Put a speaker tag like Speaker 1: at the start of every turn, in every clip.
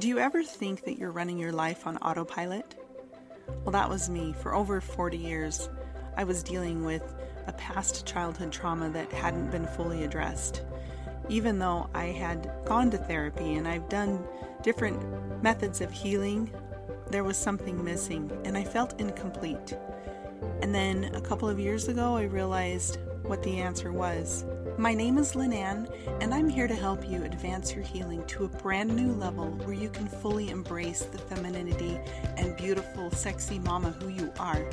Speaker 1: Do you ever think that you're running your life on autopilot? Well, that was me. For over 40 years, I was dealing with a past childhood trauma that hadn't been fully addressed. Even though I had gone to therapy and I've done different methods of healing, there was something missing and I felt incomplete. And then a couple of years ago, I realized what the answer was. My name is Lynn and I'm here to help you advance your healing to a brand new level where you can fully embrace the femininity and beautiful, sexy mama who you are.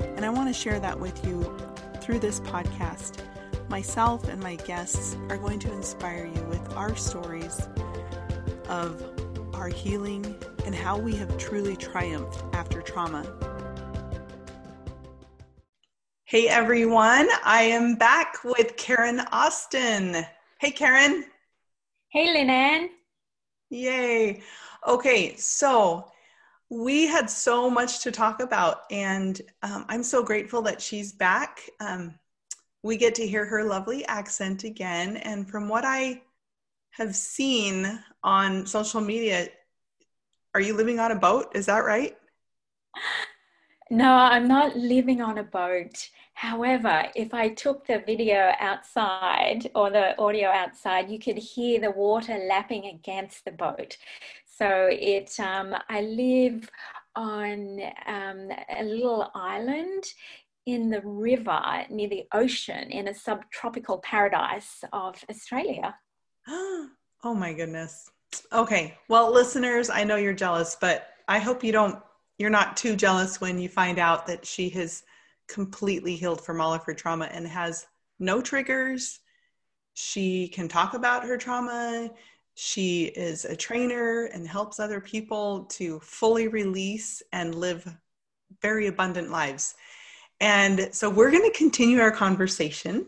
Speaker 1: And I want to share that with you through this podcast. Myself and my guests are going to inspire you with our stories of our healing and how we have truly triumphed after trauma. Hey everyone, I am back with Karen Austin. Hey Karen.
Speaker 2: Hey Lynn
Speaker 1: Yay. Okay, so we had so much to talk about, and um, I'm so grateful that she's back. Um, we get to hear her lovely accent again, and from what I have seen on social media, are you living on a boat? Is that right?
Speaker 2: No, I'm not living on a boat. However, if I took the video outside or the audio outside, you could hear the water lapping against the boat. So it, um, I live on um, a little island in the river near the ocean in a subtropical paradise of Australia.
Speaker 1: Oh my goodness. Okay. Well, listeners, I know you're jealous, but I hope you don't you're not too jealous when you find out that she has completely healed from all of her trauma and has no triggers. She can talk about her trauma. She is a trainer and helps other people to fully release and live very abundant lives. And so we're going to continue our conversation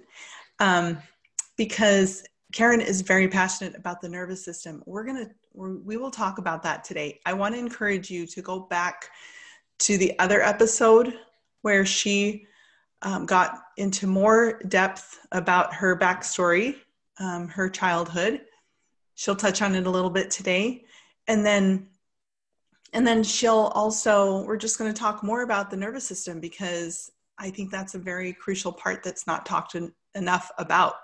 Speaker 1: um, because Karen is very passionate about the nervous system. We're going to we will talk about that today. I want to encourage you to go back to the other episode where she um, got into more depth about her backstory, um, her childhood. She'll touch on it a little bit today, and then and then she'll also we're just going to talk more about the nervous system because I think that's a very crucial part that's not talked enough about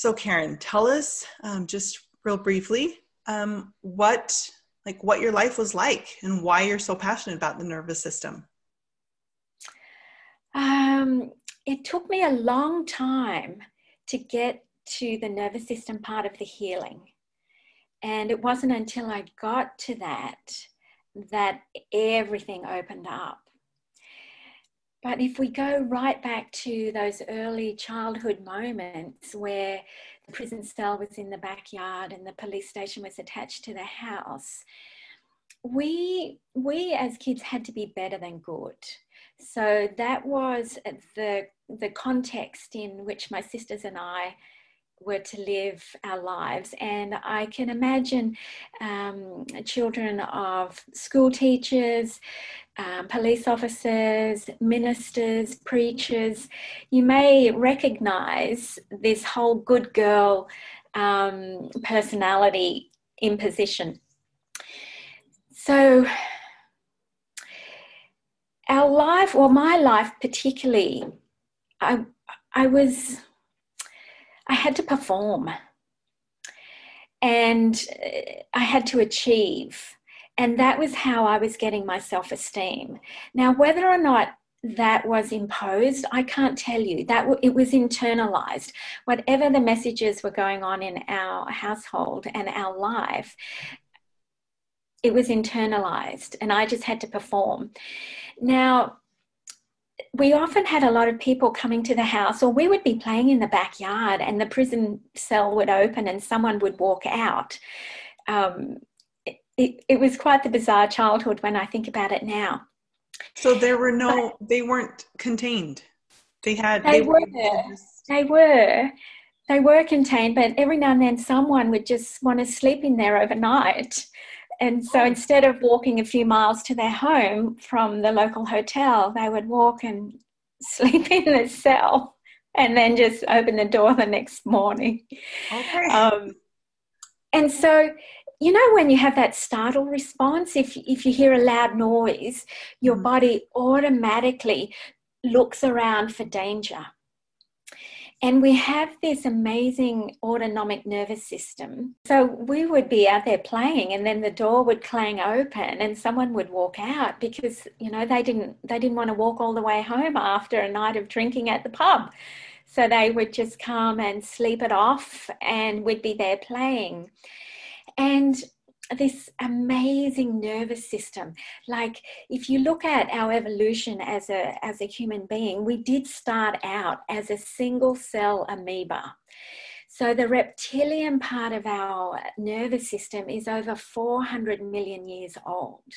Speaker 1: so, Karen, tell us um, just real briefly um, what like what your life was like and why you're so passionate about the nervous system.
Speaker 2: Um, it took me a long time to get to the nervous system part of the healing. And it wasn't until I got to that that everything opened up. But if we go right back to those early childhood moments where the prison cell was in the backyard and the police station was attached to the house, we we as kids had to be better than good. So that was the the context in which my sisters and I were to live our lives. And I can imagine um, children of school teachers, um, police officers, ministers, preachers. You may recognize this whole good girl um, personality imposition. So, our life, or my life particularly, I, I was I had to perform and uh, I had to achieve. And that was how I was getting my self esteem. Now, whether or not that was imposed, I can't tell you. That it was internalized. Whatever the messages were going on in our household and our life, it was internalized, and I just had to perform. Now, we often had a lot of people coming to the house, or we would be playing in the backyard, and the prison cell would open and someone would walk out. Um, it, it, was quite the bizarre childhood when I think about it now.
Speaker 1: So there were no, but they weren't contained. They had,
Speaker 2: they, they were, were they were, they were contained, but every now and then someone would just want to sleep in there overnight. And so instead of walking a few miles to their home from the local hotel, they would walk and sleep in the cell and then just open the door the next morning. Okay. Um, and so you know when you have that startle response if if you hear a loud noise your mm. body automatically looks around for danger and we have this amazing autonomic nervous system. So we would be out there playing and then the door would clang open and someone would walk out because, you know, they didn't they didn't want to walk all the way home after a night of drinking at the pub. So they would just come and sleep it off and we'd be there playing. And this amazing nervous system. Like if you look at our evolution as a as a human being we did start out as a single cell amoeba so, the reptilian part of our nervous system is over 400 million years old.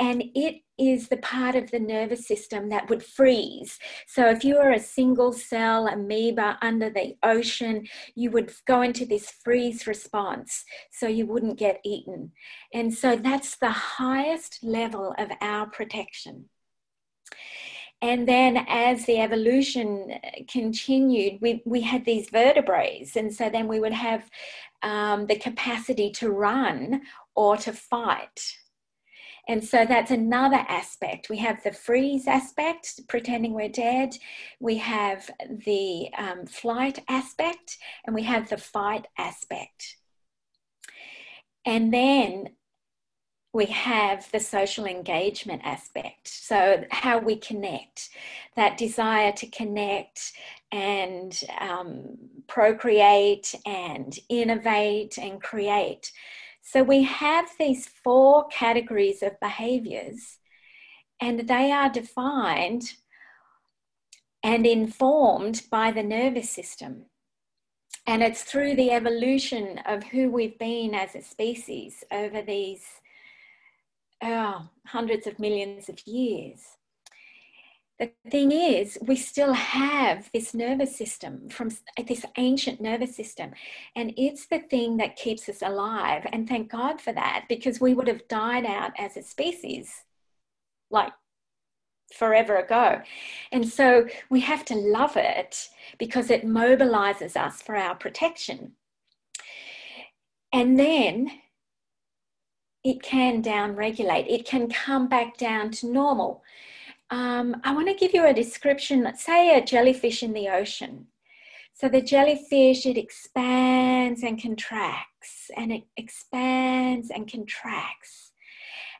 Speaker 2: And it is the part of the nervous system that would freeze. So, if you were a single cell amoeba under the ocean, you would go into this freeze response so you wouldn't get eaten. And so, that's the highest level of our protection. And then as the evolution continued, we, we had these vertebrae. And so then we would have um, the capacity to run or to fight. And so that's another aspect. We have the freeze aspect, pretending we're dead. We have the um, flight aspect, and we have the fight aspect. And then we have the social engagement aspect. So, how we connect, that desire to connect and um, procreate and innovate and create. So, we have these four categories of behaviors, and they are defined and informed by the nervous system. And it's through the evolution of who we've been as a species over these oh, hundreds of millions of years. The thing is, we still have this nervous system from this ancient nervous system, and it's the thing that keeps us alive. And thank God for that, because we would have died out as a species like forever ago. And so we have to love it because it mobilizes us for our protection. And then it can down regulate, it can come back down to normal. Um, I want to give you a description, let's say a jellyfish in the ocean. So the jellyfish, it expands and contracts, and it expands and contracts.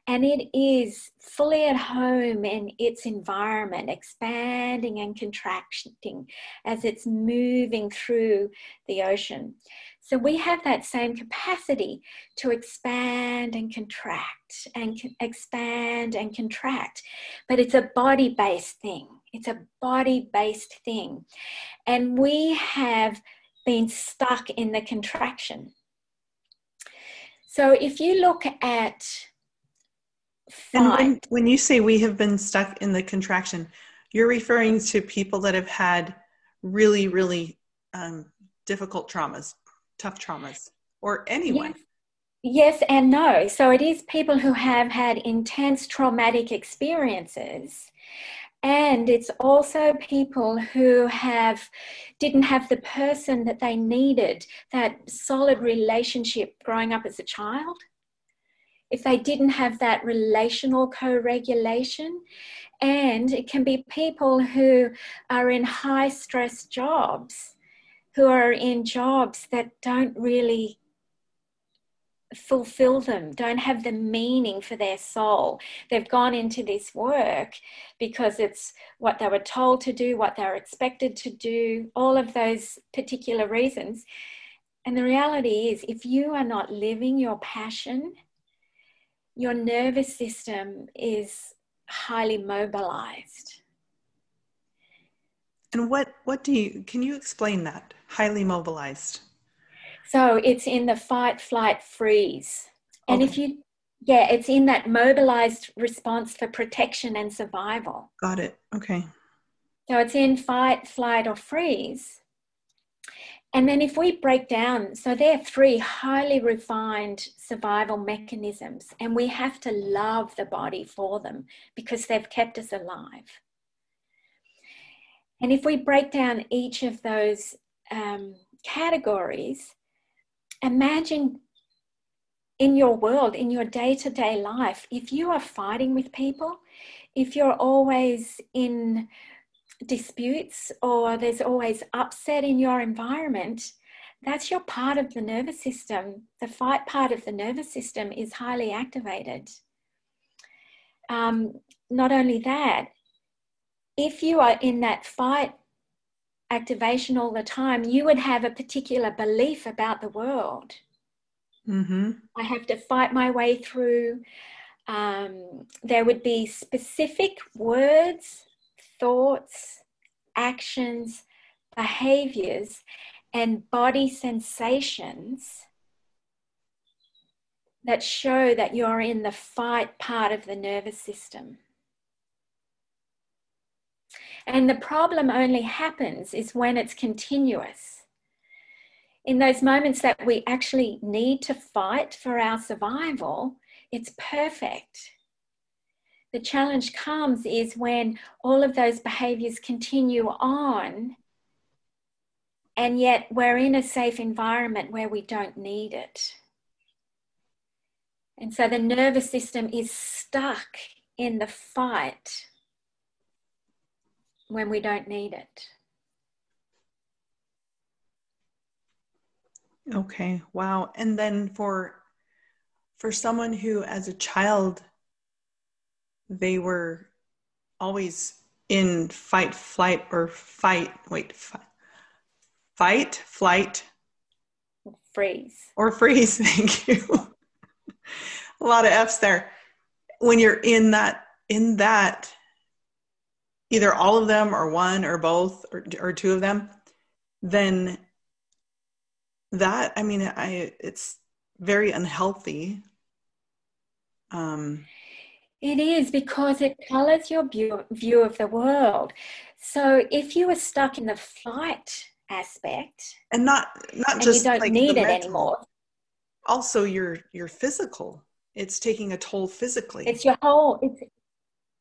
Speaker 2: And it is fully at home in its environment, expanding and contracting as it's moving through the ocean. So we have that same capacity to expand and contract and expand and contract, but it's a body based thing. It's a body based thing. And we have been stuck in the contraction. So if you look at
Speaker 1: and when, when you say we have been stuck in the contraction, you're referring to people that have had really, really um, difficult traumas, tough traumas or anyone?
Speaker 2: Yes. yes and no. So it is people who have had intense traumatic experiences. And it's also people who have didn't have the person that they needed, that solid relationship growing up as a child. If they didn't have that relational co-regulation, and it can be people who are in high stress jobs who are in jobs that don't really fulfill them, don't have the meaning for their soul. They've gone into this work because it's what they were told to do, what they're expected to do, all of those particular reasons. And the reality is, if you are not living your passion, your nervous system is highly mobilized.
Speaker 1: And what, what do you, can you explain that? Highly mobilized.
Speaker 2: So it's in the fight, flight, freeze. And okay. if you, yeah, it's in that mobilized response for protection and survival.
Speaker 1: Got it. Okay.
Speaker 2: So it's in fight, flight, or freeze. And then if we break down, so there are three highly refined survival mechanisms, and we have to love the body for them because they've kept us alive. And if we break down each of those um, categories, imagine in your world, in your day to day life, if you are fighting with people, if you're always in disputes or there's always upset in your environment, that's your part of the nervous system. The fight part of the nervous system is highly activated. Um, not only that, if you are in that fight activation all the time, you would have a particular belief about the world.
Speaker 1: Mm-hmm.
Speaker 2: I have to fight my way through. Um, there would be specific words, thoughts, actions, behaviors, and body sensations that show that you're in the fight part of the nervous system. And the problem only happens is when it's continuous. In those moments that we actually need to fight for our survival, it's perfect. The challenge comes is when all of those behaviors continue on, and yet we're in a safe environment where we don't need it. And so the nervous system is stuck in the fight when we don't need it.
Speaker 1: Okay, wow. And then for for someone who as a child they were always in fight flight or fight wait fight, fight flight
Speaker 2: freeze
Speaker 1: or freeze thank you a lot of f's there when you're in that in that either all of them or one or both or, or two of them then that i mean i it's very unhealthy.
Speaker 2: Um it is because it colors your view, view of the world. So if you are stuck in the flight aspect
Speaker 1: and not not and just
Speaker 2: you don't
Speaker 1: like
Speaker 2: need it mental, anymore.
Speaker 1: also your your physical it's taking a toll physically.
Speaker 2: It's your whole it's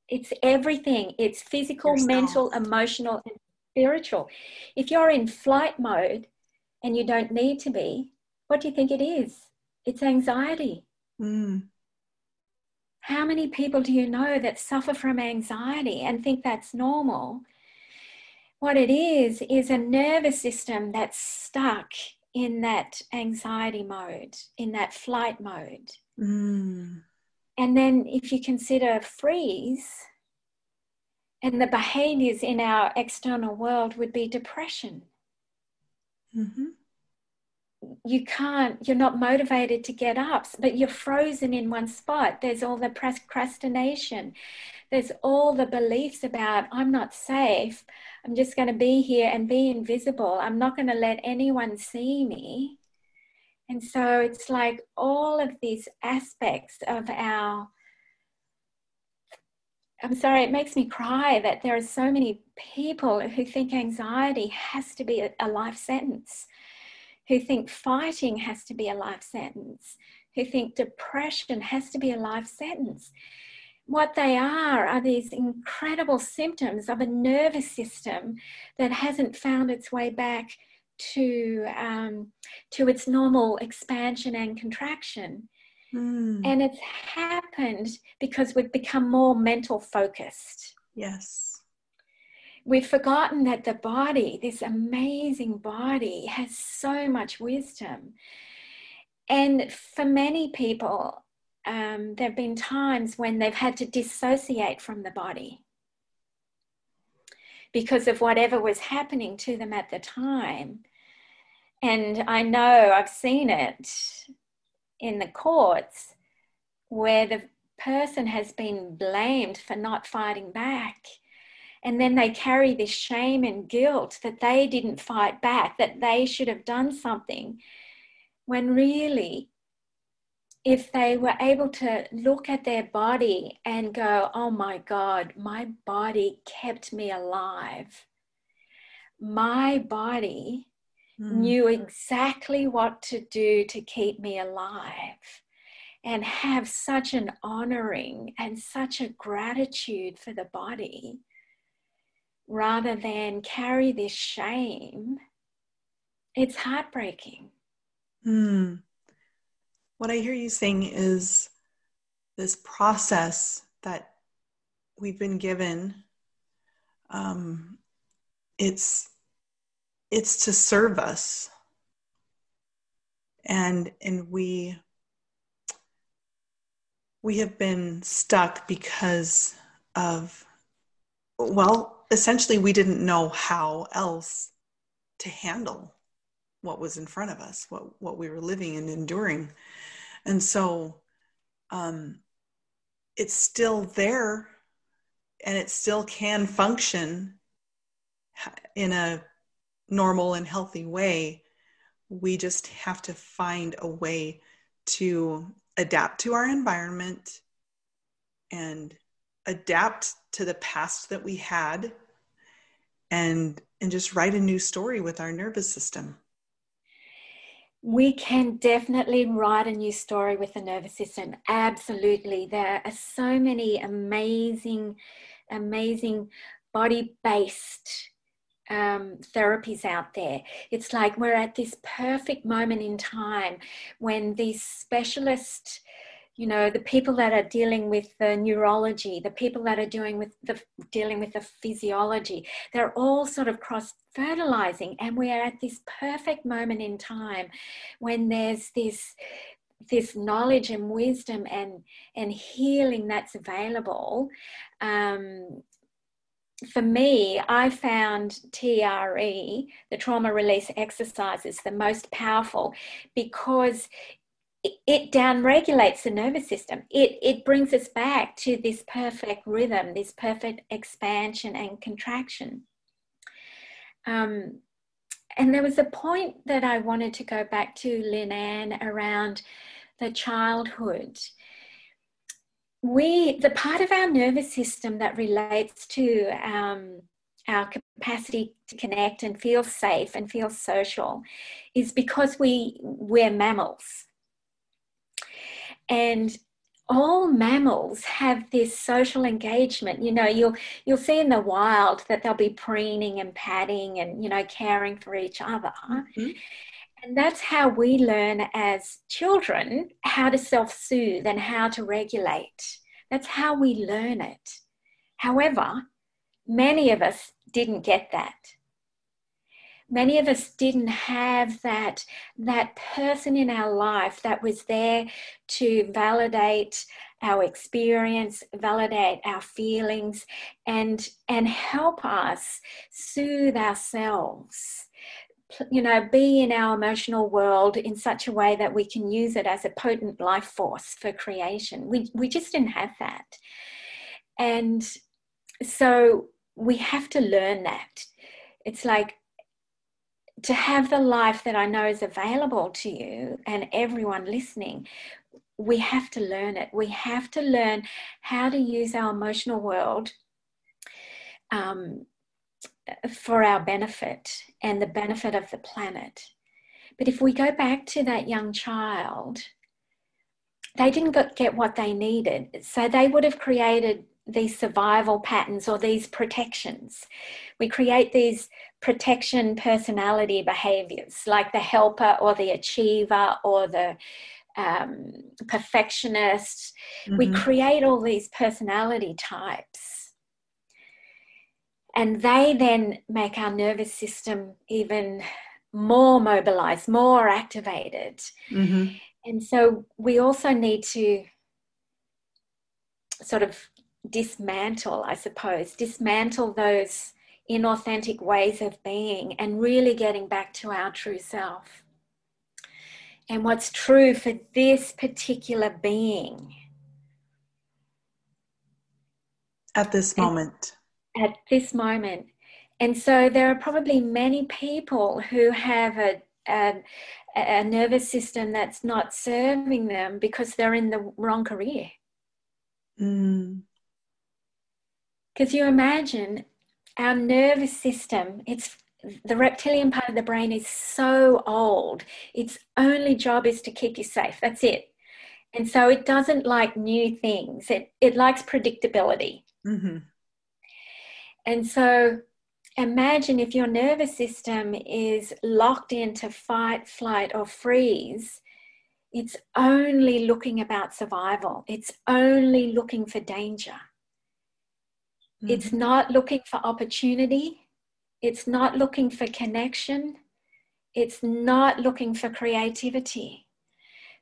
Speaker 2: it's everything. It's physical, Yourself. mental, emotional, and spiritual. If you're in flight mode and you don't need to be, what do you think it is? It's anxiety.
Speaker 1: Mm.
Speaker 2: How many people do you know that suffer from anxiety and think that's normal? What it is, is a nervous system that's stuck in that anxiety mode, in that flight mode.
Speaker 1: Mm.
Speaker 2: And then if you consider freeze, and the behaviors in our external world would be depression.
Speaker 1: Mm-hmm.
Speaker 2: You can't, you're not motivated to get up, but you're frozen in one spot. There's all the procrastination. There's all the beliefs about, I'm not safe. I'm just going to be here and be invisible. I'm not going to let anyone see me. And so it's like all of these aspects of our. I'm sorry, it makes me cry that there are so many people who think anxiety has to be a, life sentence, who think fighting has to be a life sentence, who think depression has to be a life sentence. What they are are these incredible symptoms of a nervous system that hasn't found its way back to um, to its normal expansion and contraction.
Speaker 1: Mm.
Speaker 2: And it's happened because we've become more mental focused.
Speaker 1: Yes.
Speaker 2: We've forgotten that the body, this amazing body, has so much wisdom. And for many people, um, there have been times when they've had to dissociate from the body because of whatever was happening to them at the time. And I know I've seen it in the courts where the person has been blamed for not fighting back. And then they carry this shame and guilt that they didn't fight back, that they should have done something. When really, if they were able to look at their body and go, oh my God, my body kept me alive. My body mm. knew exactly what to do to keep me alive and have such an honoring and such a gratitude for the body rather than carry this shame. It's heartbreaking.
Speaker 1: Mm. What I hear you saying is this process that we've been given. Um, it's it's to serve us, and and we we have been stuck because of well essentially we didn't know how else to handle what was in front of us what what we were living and enduring. And so um, it's still there and it still can function in a normal and healthy way. We just have to find a way to adapt to our environment and adapt to the past that we had and and just write a new story with our nervous system
Speaker 2: we can definitely write a new story with the nervous system absolutely there are so many amazing amazing body based um, therapies out there. It's like we're at this perfect moment in time when these specialists, you know, the people that are dealing with the neurology, the people that are doing with the dealing with the physiology, they're all sort of cross fertilizing, and we are at this perfect moment in time when there's this this knowledge and wisdom and and healing that's available. Um, for me, I found TRE, the trauma release exercises, the most powerful because it down regulates the nervous system. It, it brings us back to this perfect rhythm, this perfect expansion and contraction. Um, and there was a point that I wanted to go back to, Lynn Ann, around the childhood we the part of our nervous system that relates to um, our capacity to connect and feel safe and feel social is because we we're mammals and all mammals have this social engagement you know you'll you'll see in the wild that they'll be preening and patting and you know caring for each other mm-hmm. and that's how we learn as children how to self-soothe and how to regulate that's how we learn it. However, many of us didn't get that. Many of us didn't have that, that person in our life that was there to validate our experience, validate our feelings, and, and help us soothe ourselves you know, be in our emotional world in such a way that we can use it as a potent life force for creation. We, we just didn't have that. And so we have to learn that. It's like to have the life that I know is available to you and everyone listening, we have to learn it. We have to learn how to use our emotional world um, for our benefit and the benefit of the planet. But if we go back to that young child, they didn't get what they needed. So they would have created these survival patterns or these protections. We create these protection personality behaviors like the helper or the achiever or the um, perfectionist. Mm-hmm. We create all these personality types and they then make our nervous system even more mobilized, more activated. Mm-hmm. And so we also need to sort of dismantle, I suppose, dismantle those inauthentic ways of being and really getting back to our true self. And what's true for this particular being.
Speaker 1: At this moment
Speaker 2: at this moment. And so there are probably many people who have a, a, a nervous system that's not serving them because they're in the wrong career. Mm. Because you imagine our nervous system, it's the reptilian part of the brain is so old. Its only job is to keep you safe. That's it. And so it doesn't like new things. It it likes predictability. Mm-hmm. And so imagine if your nervous system is locked into fight, flight, or freeze, it's only looking about survival, it's only looking for danger. Mm-hmm. It's not looking for opportunity, it's not looking for connection, it's not looking for creativity.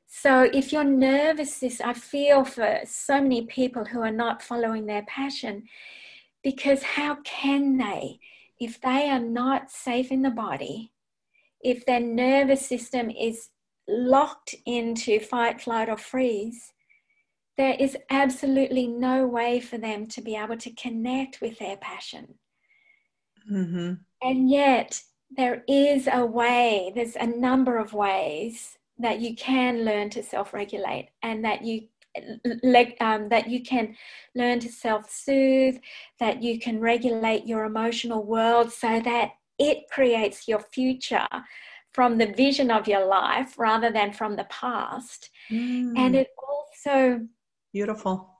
Speaker 2: So, if your nervous system, I feel for so many people who are not following their passion, because how can they, if they are not safe in the body, if their nervous system is locked into fight, flight, or freeze, there is absolutely no way for them to be able to connect with their passion. Mm-hmm. And yet, there is a way, there's a number of ways that you can learn to self regulate and that you um, that you can learn to self soothe, that you can regulate your emotional world so that it creates your future from the vision of your life rather than from the past. Mm. And it also
Speaker 1: beautiful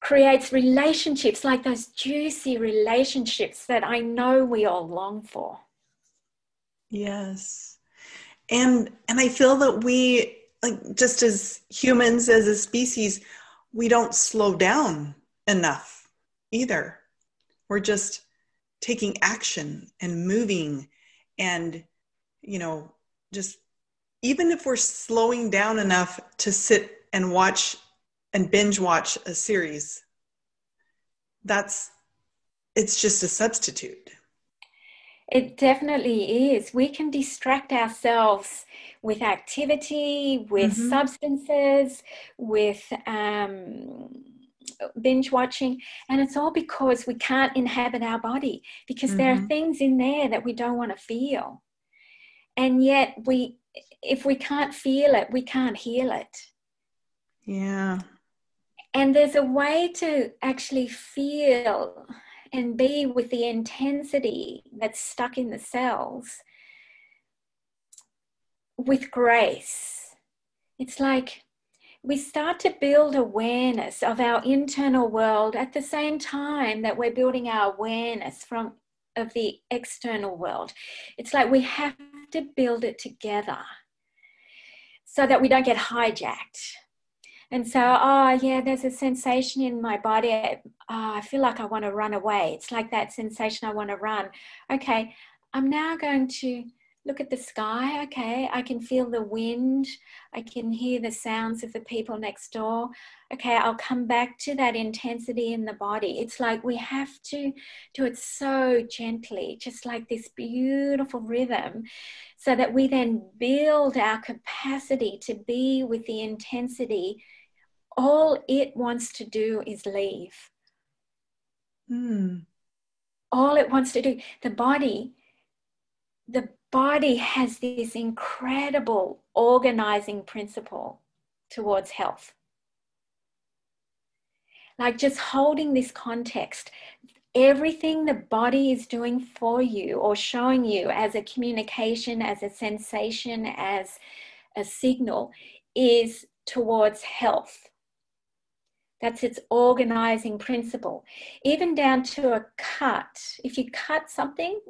Speaker 2: creates relationships like those juicy relationships that I know we all long for.
Speaker 1: Yes. And and I feel that we like just as humans as a species we don't slow down enough either. We're just taking action and moving and you know just even if we're slowing down enough to sit and watch and binge watch a series that's it's just a substitute
Speaker 2: it definitely is we can distract ourselves with activity with mm-hmm. substances with um, binge watching and it's all because we can't inhabit our body because mm-hmm. there are mm-hmm. things in there that we don't want to feel and yet we if we can't feel it we can't heal it
Speaker 1: yeah
Speaker 2: and there's a way to actually feel and be with the intensity that's stuck in the cells with grace it's like we start to build awareness of our internal world at the same time that we're building our awareness from of the external world. It's like we have to build it together so that we don't get hijacked. And so, oh, yeah, there's a sensation in my body. Oh, I feel like I want to run away. It's like that sensation I want to run. Okay, I'm now going to look at the sky. Okay, I can feel the wind. I can hear the sounds of the people next door. Okay, I'll come back to that intensity in the body. It's like we have to do it so gently, just like this beautiful rhythm, so that we then build our capacity to be with the intensity. All it wants to do is leave.
Speaker 1: Hmm.
Speaker 2: All it wants to do, the body, the body has this incredible organizing principle towards health. Like just holding this context, everything the body is doing for you or showing you as a communication, as a sensation, as a signal is towards health. That's its organizing principle. Even down to a cut. If you cut something,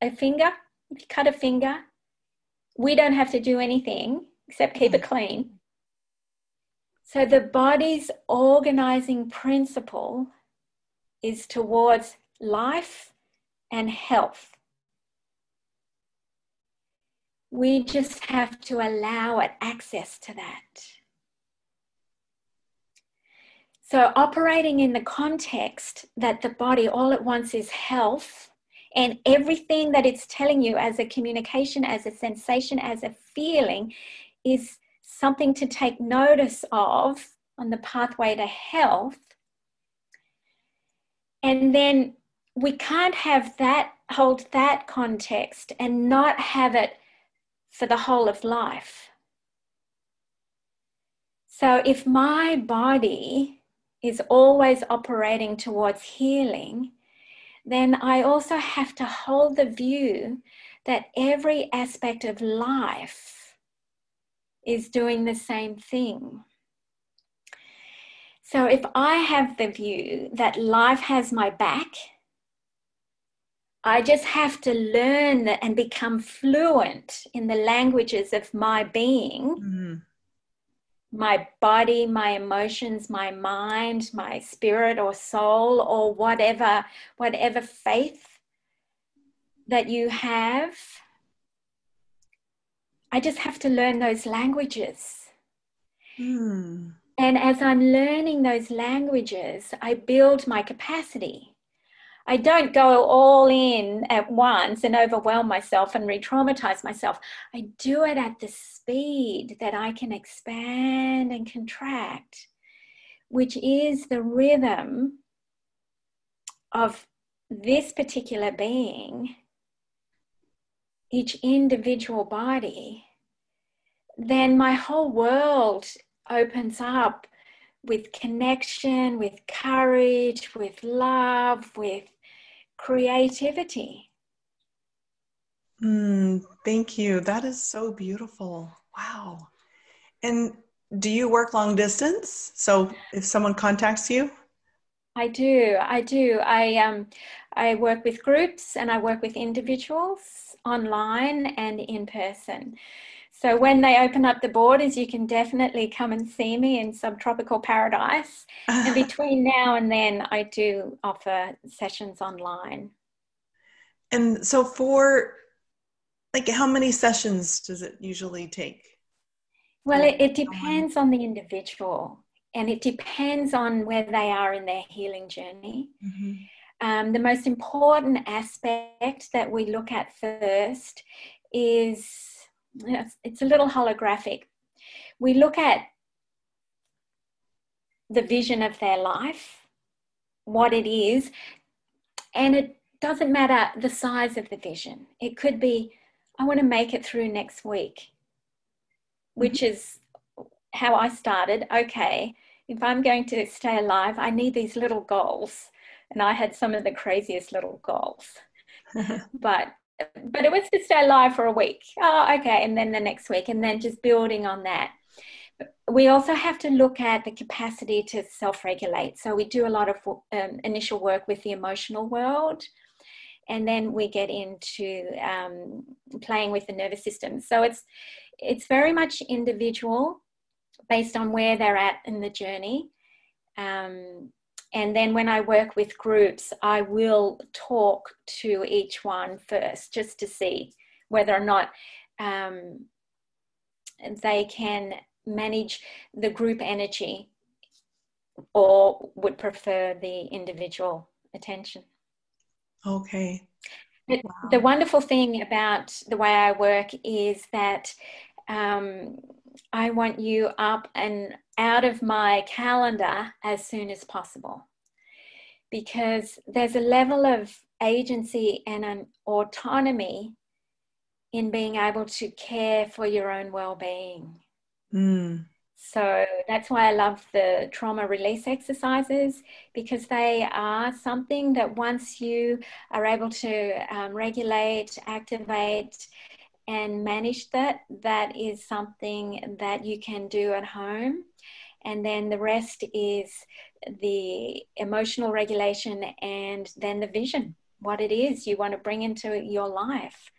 Speaker 2: a finger, if you cut a finger, we don't have to do anything except keep it hmm. clean. So the body's organizing principle is towards life and health. We just have to allow it access to that. So, operating in the context that the body all it wants is health and everything that it's telling you as a communication, as a sensation, as a feeling is something to take notice of on the pathway to health. And then we can't have that, hold that context and not have it for the whole of life. So if my body is always operating towards healing, then I also have to hold the view that every aspect of life is doing the same thing. So if I have the view that life has my back, I just have to learn and become fluent in the languages of my being, mm-hmm. My body, my emotions, my mind, my spirit or soul, or whatever, whatever faith that you have. I just have to learn those languages. Mm. And as I'm learning those languages, I build my capacity. I don't go all in at once and overwhelm myself and re traumatize myself. I do it at the speed that I can expand and contract, which is the rhythm of this particular being, each individual body. Then my whole world opens up with connection, with courage, with love, with creativity.
Speaker 1: Mm, thank you. That is so beautiful. Wow. And do you work long distance? So if someone contacts you?
Speaker 2: I do. I do. I um I work with groups and I work with individuals online and in person. So when they open up the borders, you can definitely come and see me in subtropical paradise. and between now and then, I do offer sessions online.
Speaker 1: And so, for like, how many sessions does it usually take?
Speaker 2: Well, it, it depends on the individual and it depends on where they are in their healing journey. Mm-hmm. Um, the most important aspect that we look at first is it's a little holographic. We look at the vision of their life, what it is, and it doesn't matter the size of the vision. It could be, I want to make it through next week, which mm-hmm. is how I started. Okay, if I'm going to stay alive, I need these little goals. And I had some of the craziest little goals. but but it was to stay alive for a week. Oh, okay. And then the next week, and then just building on that. We also have to look at the capacity to self regulate. So we do a lot of um, initial work with the emotional world. And then we get into um, playing with the nervous system. So it's it's very much individual, based on where they're at in the journey. Um, and then when I work with groups, I will talk to each one first just to see whether or not um, they can manage the group energy or would prefer the individual attention.
Speaker 1: Okay.
Speaker 2: Wow. The wonderful thing about the way I work is that um, I want you up and out of my calendar as soon as possible because there's a level of agency and an autonomy in being able to care for your own well-being. Mm. So that's why I love the trauma release exercises because they are something that once you are able to um, regulate, activate, and manage that, that is something that you can do at home. And then the rest is the emotional regulation and then the vision, what it is you want to bring into your life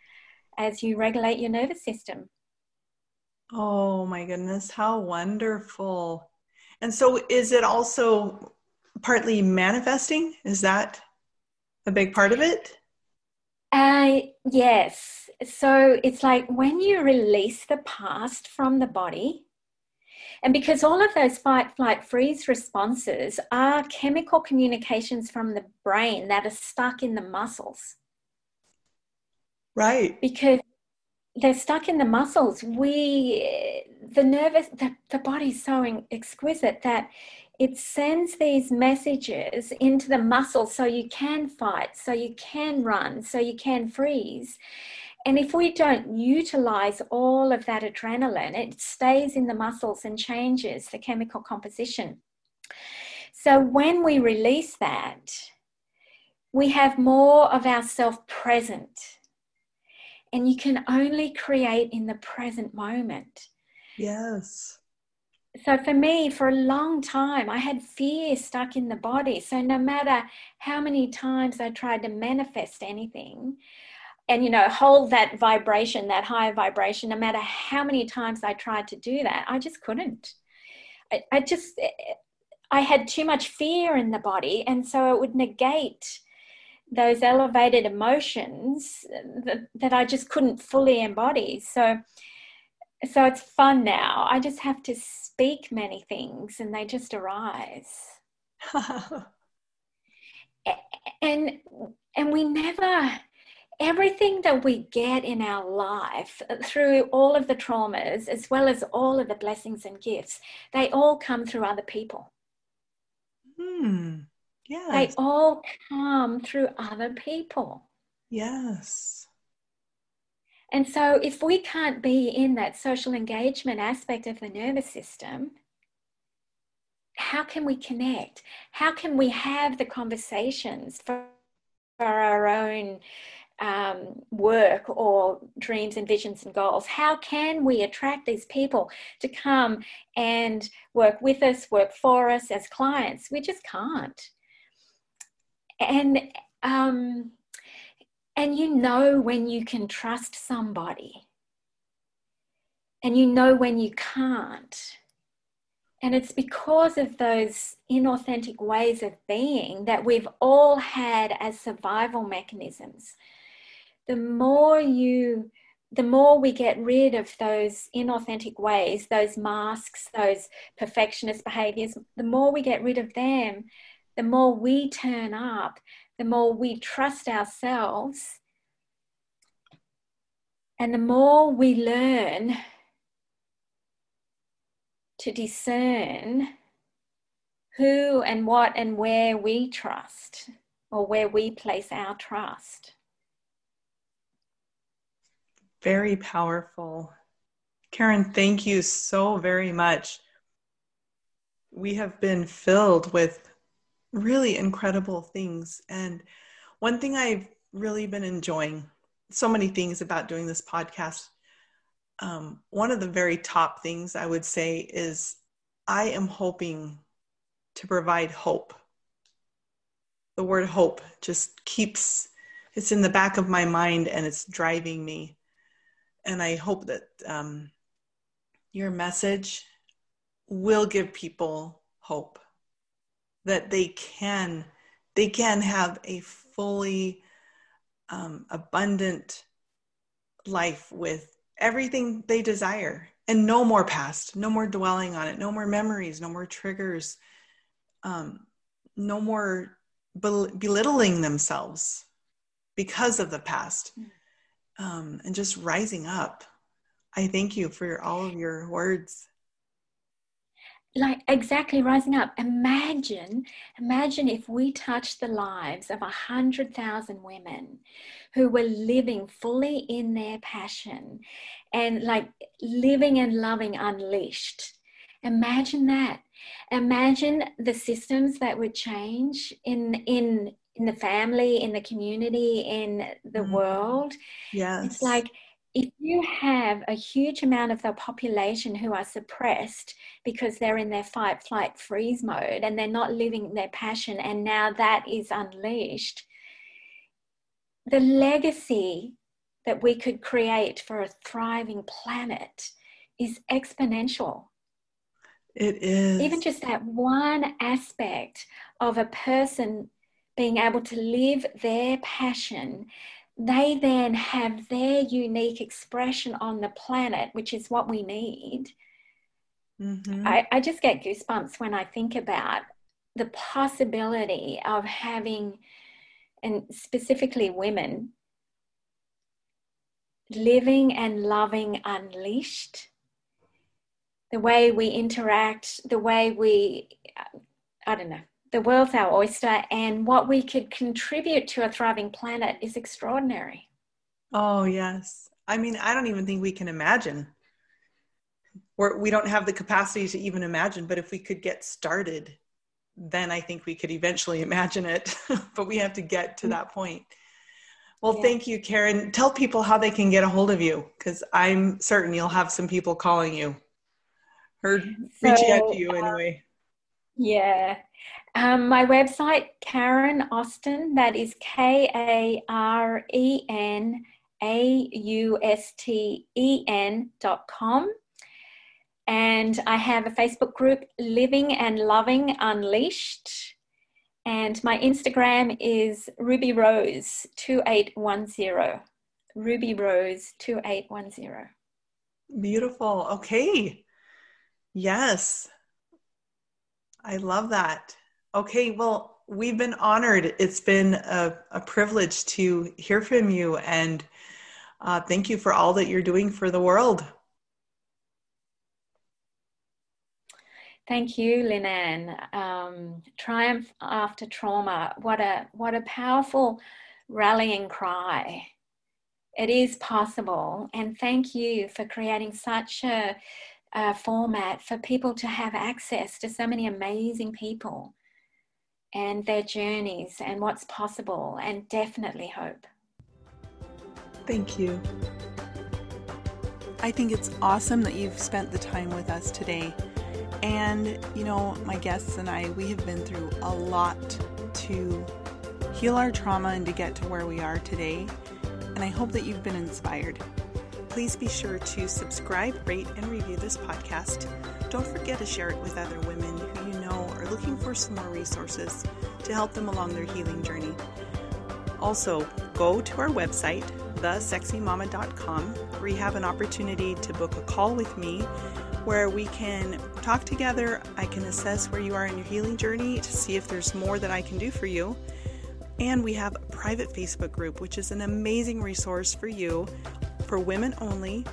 Speaker 2: as you regulate your nervous system.
Speaker 1: Oh my goodness, how wonderful. And so, is it also partly manifesting? Is that a big part of it?
Speaker 2: Uh, yes. So it's like when you release the past from the body, and because all of those fight, flight, freeze responses are chemical communications from the brain that are stuck in the muscles.
Speaker 1: Right.
Speaker 2: Because they're stuck in the muscles. We, the nervous, the, the body's so exquisite that it sends these messages into the muscles so you can fight, so you can run, so you can freeze. And if we don't utilize all of that adrenaline, it stays in the muscles and changes the chemical composition. So when we release that, we have more of ourself present. And you can only create in the present moment.
Speaker 1: Yes.
Speaker 2: so for me for a long time i had fear stuck in the body so no matter how many times i tried to manifest anything and you know hold that vibration that higher vibration no matter how many times i tried to do that i just couldn't. I, I just eh, eh, i had too much fear in the body and so it would negate those elevated emotions that, that i just couldn't fully embody. So so it's fun now. I just have to speak many things and they just arise. And and we never everything that we get in our life through all of the traumas, as well as all of the blessings and gifts, they all come through other people.
Speaker 1: Hmm.
Speaker 2: Yes. They all come through other people.
Speaker 1: Yes.
Speaker 2: And so, if we can't be in that social engagement aspect of the nervous system, how can we connect? How can we have the conversations for, for our own um, work or dreams and visions and goals? How can we attract these people to come and work with us, work for us as clients? We just can't. And um, and you know when you can trust somebody, and you know when you can't. And it's because of those inauthentic ways of being that we've all had as survival mechanisms the more you the more we get rid of those inauthentic ways, those masks, those perfectionist behaviors, the more we get rid of them, the more we turn up, the more we trust ourselves, and the more we learn to discern who and what and where we trust or where we place our trust.
Speaker 1: Very powerful. Karen, thank you so very much. We have been filled with really incredible things. And one thing I've really been enjoying, so many things about doing this podcast. Um, one of the very top things I would say is I am hoping to provide hope. The word hope just keeps, it's in the back of my mind and it's driving me and I hope that um, your message will give people hope that they can they can have a fully um, abundant life with everything they desire and no more past no more dwelling on it no more memories no more triggers um, no more belittling themselves because of the past. Mm um, and just rising up. I thank you for all of your words.
Speaker 2: Like exactly rising up. Imagine, imagine if we touched the lives of a hundred thousand women who were living fully in their passion and like living and loving unleashed. Imagine that. Imagine the systems that would change in in in the family, in the community, in the mm. world.
Speaker 1: Yes.
Speaker 2: It's like if you have a huge amount of the population who are suppressed because they're in their fight, flight, freeze mode and they're not living their passion, and now that is unleashed, the legacy that we could create for a thriving planet is exponential.
Speaker 1: It is.
Speaker 2: Even just that one aspect of a person being able to live their passion, they then have their unique expression on the planet, which is what we need. Mm-hmm. I, I just get goosebumps when I think about the possibility of having, and specifically women, living and loving unleashed. The way we interact, the way we, I don't know, the world's our oyster, and what we could contribute to a thriving planet is extraordinary.
Speaker 1: Oh, yes. I mean, I don't even think we can imagine. We're, we don't have the capacity to even imagine, but if we could get started, then I think we could eventually imagine it. but we have to get to that point. Well, yeah. thank you, Karen. Tell people how they can get a hold of you because I'm certain you'll have some people calling you Or so, reaching out to you anyway.
Speaker 2: Um, yeah. Um, my website, Karen Austen, that is K A R E N A U S T E N dot com. And I have a Facebook group, Living and Loving Unleashed. And my Instagram is Ruby Rose 2810. Ruby Rose 2810.
Speaker 1: Beautiful. Okay. Yes. I love that. Okay. Well, we've been honored. It's been a, a privilege to hear from you. And uh, thank you for all that you're doing for the world.
Speaker 2: Thank you, Linan. Um, triumph after trauma. What a what a powerful rallying cry. It is possible, and thank you for creating such a, a format for people to have access to so many amazing people and their journeys and what's possible, and definitely hope.
Speaker 1: Thank you. I think it's awesome that you've spent the time with us today. And, you know, my guests and I, we have been through a lot to heal our trauma and to get to where we are today. And I hope that you've been inspired. Please be sure to subscribe, rate, and review this podcast. Don't forget to share it with other women who you know are looking for some more resources to help them along their healing journey. Also, go to our website, thesexymama.com, where you have an opportunity to book a call with me where we can talk together. I can assess where you are in your healing journey to see if there's more that I can do for you. And we have a private Facebook group, which is an amazing resource for you for women only.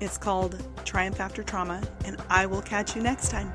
Speaker 1: It's called Triumph After Trauma, and I will catch you next time.